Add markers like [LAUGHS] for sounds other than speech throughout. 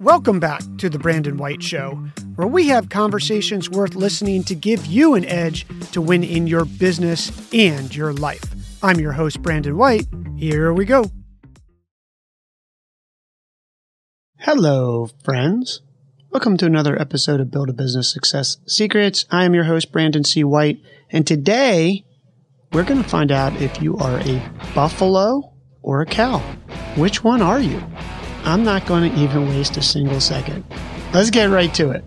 Welcome back to The Brandon White Show, where we have conversations worth listening to give you an edge to win in your business and your life. I'm your host, Brandon White. Here we go. Hello, friends. Welcome to another episode of Build a Business Success Secrets. I am your host, Brandon C. White, and today we're going to find out if you are a buffalo or a cow. Which one are you? I'm not going to even waste a single second. Let's get right to it.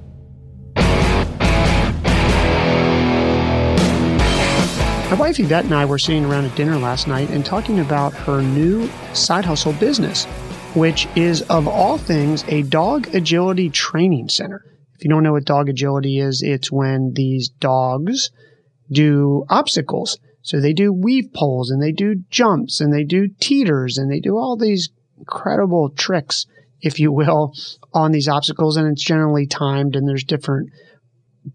My wife Yvette and I were sitting around at dinner last night and talking about her new side hustle business, which is, of all things, a dog agility training center. If you don't know what dog agility is, it's when these dogs do obstacles. So they do weave poles and they do jumps and they do teeters and they do all these incredible tricks, if you will, on these obstacles. And it's generally timed, and there's different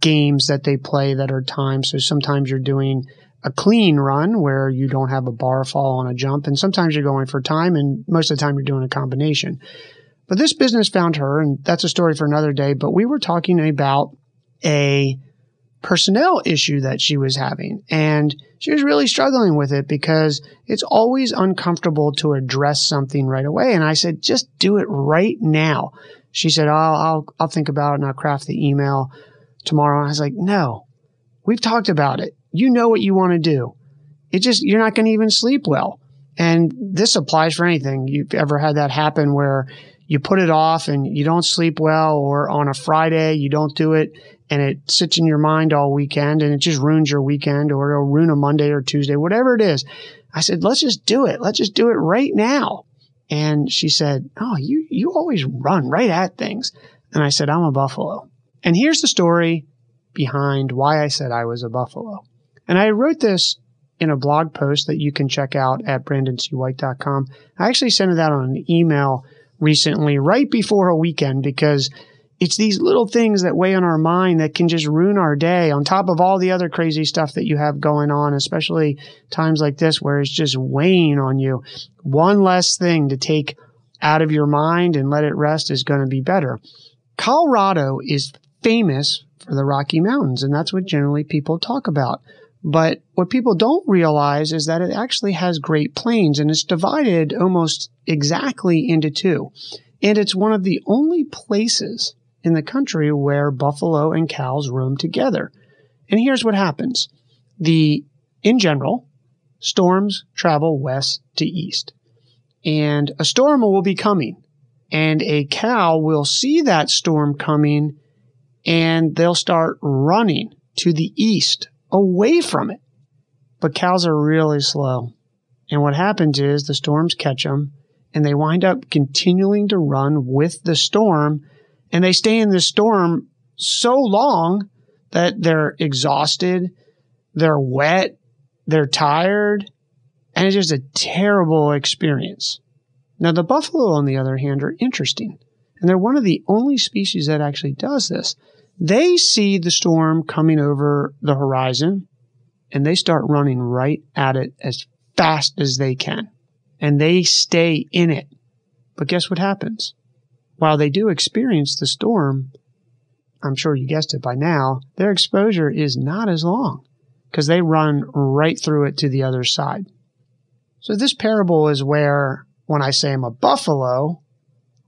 games that they play that are timed. So sometimes you're doing a clean run where you don't have a bar fall on a jump, and sometimes you're going for time, and most of the time you're doing a combination. But this business found her, and that's a story for another day. But we were talking about a personnel issue that she was having. And she was really struggling with it because it's always uncomfortable to address something right away. And I said, just do it right now. She said, oh, I'll, I'll think about it and I'll craft the email tomorrow. And I was like, no, we've talked about it. You know what you want to do. It just, you're not going to even sleep well. And this applies for anything. You've ever had that happen where you put it off and you don't sleep well, or on a Friday, you don't do it and it sits in your mind all weekend and it just ruins your weekend or it'll ruin a Monday or Tuesday, whatever it is. I said, let's just do it. Let's just do it right now. And she said, Oh, you, you always run right at things. And I said, I'm a buffalo. And here's the story behind why I said I was a buffalo. And I wrote this in a blog post that you can check out at brandoncwhite.com. I actually sent it out on an email recently, right before a weekend, because it's these little things that weigh on our mind that can just ruin our day on top of all the other crazy stuff that you have going on, especially times like this where it's just weighing on you. One less thing to take out of your mind and let it rest is going to be better. Colorado is famous for the Rocky Mountains, and that's what generally people talk about. But what people don't realize is that it actually has Great Plains and it's divided almost exactly into two. And it's one of the only places in the country where buffalo and cows roam together. And here's what happens. The, in general, storms travel west to east. And a storm will be coming. And a cow will see that storm coming and they'll start running to the east away from it. But cows are really slow. And what happens is the storms catch them and they wind up continuing to run with the storm and they stay in the storm so long that they're exhausted, they're wet, they're tired, and it's just a terrible experience. Now, the buffalo, on the other hand, are interesting, and they're one of the only species that actually does this. They see the storm coming over the horizon and they start running right at it as fast as they can. And they stay in it. But guess what happens? While they do experience the storm, I'm sure you guessed it by now, their exposure is not as long because they run right through it to the other side. So this parable is where, when I say I'm a buffalo,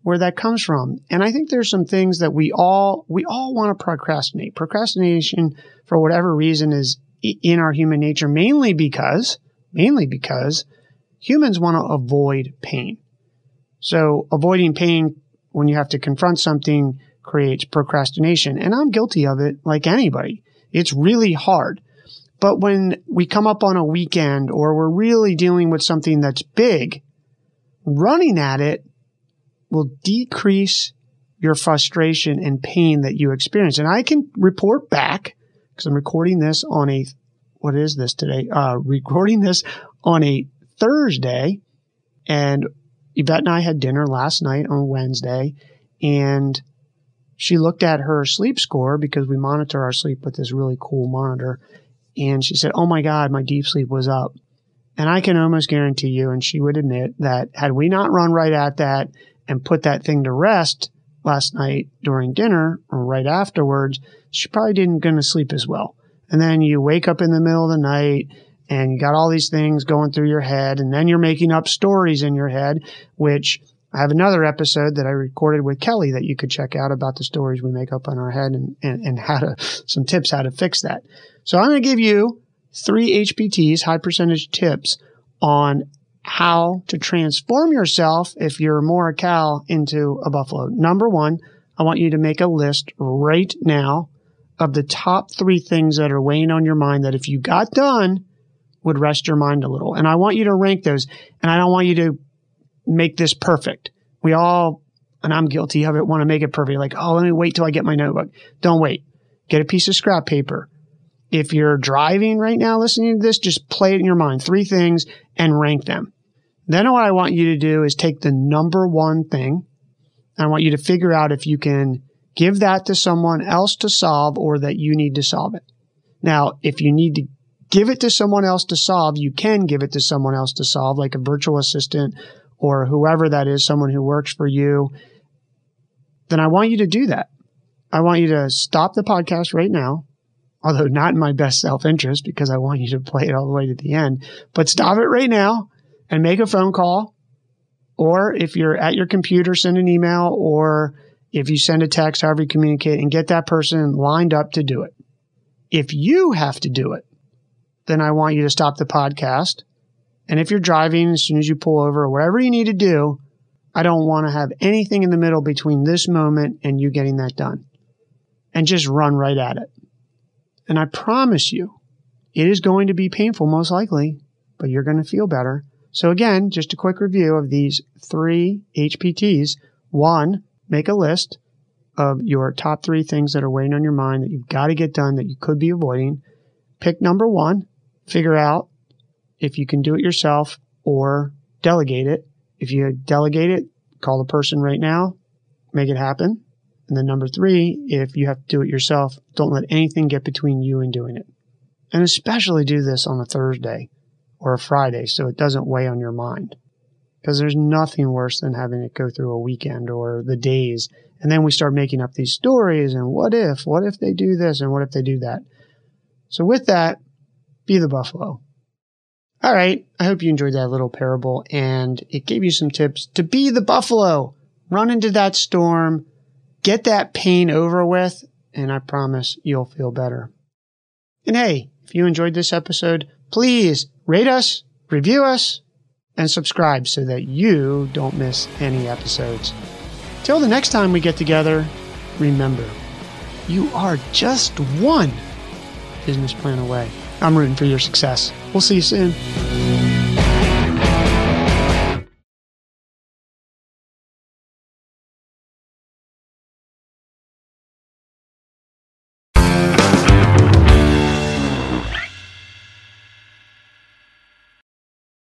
where that comes from. And I think there's some things that we all, we all want to procrastinate. Procrastination, for whatever reason, is in our human nature, mainly because, mainly because humans want to avoid pain. So avoiding pain when you have to confront something creates procrastination. And I'm guilty of it like anybody. It's really hard. But when we come up on a weekend or we're really dealing with something that's big, running at it will decrease your frustration and pain that you experience. And I can report back because I'm recording this on a, what is this today? Uh, [LAUGHS] recording this on a Thursday and Yvette and I had dinner last night on Wednesday, and she looked at her sleep score because we monitor our sleep with this really cool monitor. And she said, Oh my God, my deep sleep was up. And I can almost guarantee you, and she would admit that had we not run right at that and put that thing to rest last night during dinner or right afterwards, she probably didn't going to sleep as well. And then you wake up in the middle of the night and you got all these things going through your head and then you're making up stories in your head, which I have another episode that I recorded with Kelly that you could check out about the stories we make up on our head and, and, and [LAUGHS] how to, some tips how to fix that. So I'm going to give you three HPTs, high percentage tips on how to transform yourself if you're more a cow into a buffalo. Number one, I want you to make a list right now of the top three things that are weighing on your mind that if you got done would rest your mind a little. And I want you to rank those. And I don't want you to make this perfect. We all, and I'm guilty of it, want to make it perfect. Like, oh, let me wait till I get my notebook. Don't wait. Get a piece of scrap paper. If you're driving right now listening to this, just play it in your mind. Three things and rank them. Then what I want you to do is take the number one thing. I want you to figure out if you can give that to someone else to solve or that you need to solve it. Now, if you need to give it to someone else to solve, you can give it to someone else to solve, like a virtual assistant or whoever that is, someone who works for you. Then I want you to do that. I want you to stop the podcast right now, although not in my best self interest because I want you to play it all the way to the end, but stop it right now and make a phone call. Or if you're at your computer, send an email or if you send a text, however you communicate, and get that person lined up to do it. If you have to do it, then I want you to stop the podcast. And if you're driving, as soon as you pull over whatever you need to do, I don't want to have anything in the middle between this moment and you getting that done. And just run right at it. And I promise you, it is going to be painful, most likely, but you're going to feel better. So again, just a quick review of these three HPTs. One, make a list of your top three things that are weighing on your mind that you've got to get done that you could be avoiding. Pick number one, figure out if you can do it yourself or delegate it. If you delegate it, call the person right now, make it happen. And then number three, if you have to do it yourself, don't let anything get between you and doing it. And especially do this on a Thursday or a Friday so it doesn't weigh on your mind because there's nothing worse than having it go through a weekend or the days. And then we start making up these stories and what if, what if they do this and what if they do that? So with that, be the buffalo. All right. I hope you enjoyed that little parable and it gave you some tips to be the buffalo. Run into that storm, get that pain over with, and I promise you'll feel better. And hey, if you enjoyed this episode, please rate us, review us, and subscribe so that you don't miss any episodes. Till the next time we get together, remember, you are just one business plan away. I'm rooting for your success. We'll see you soon.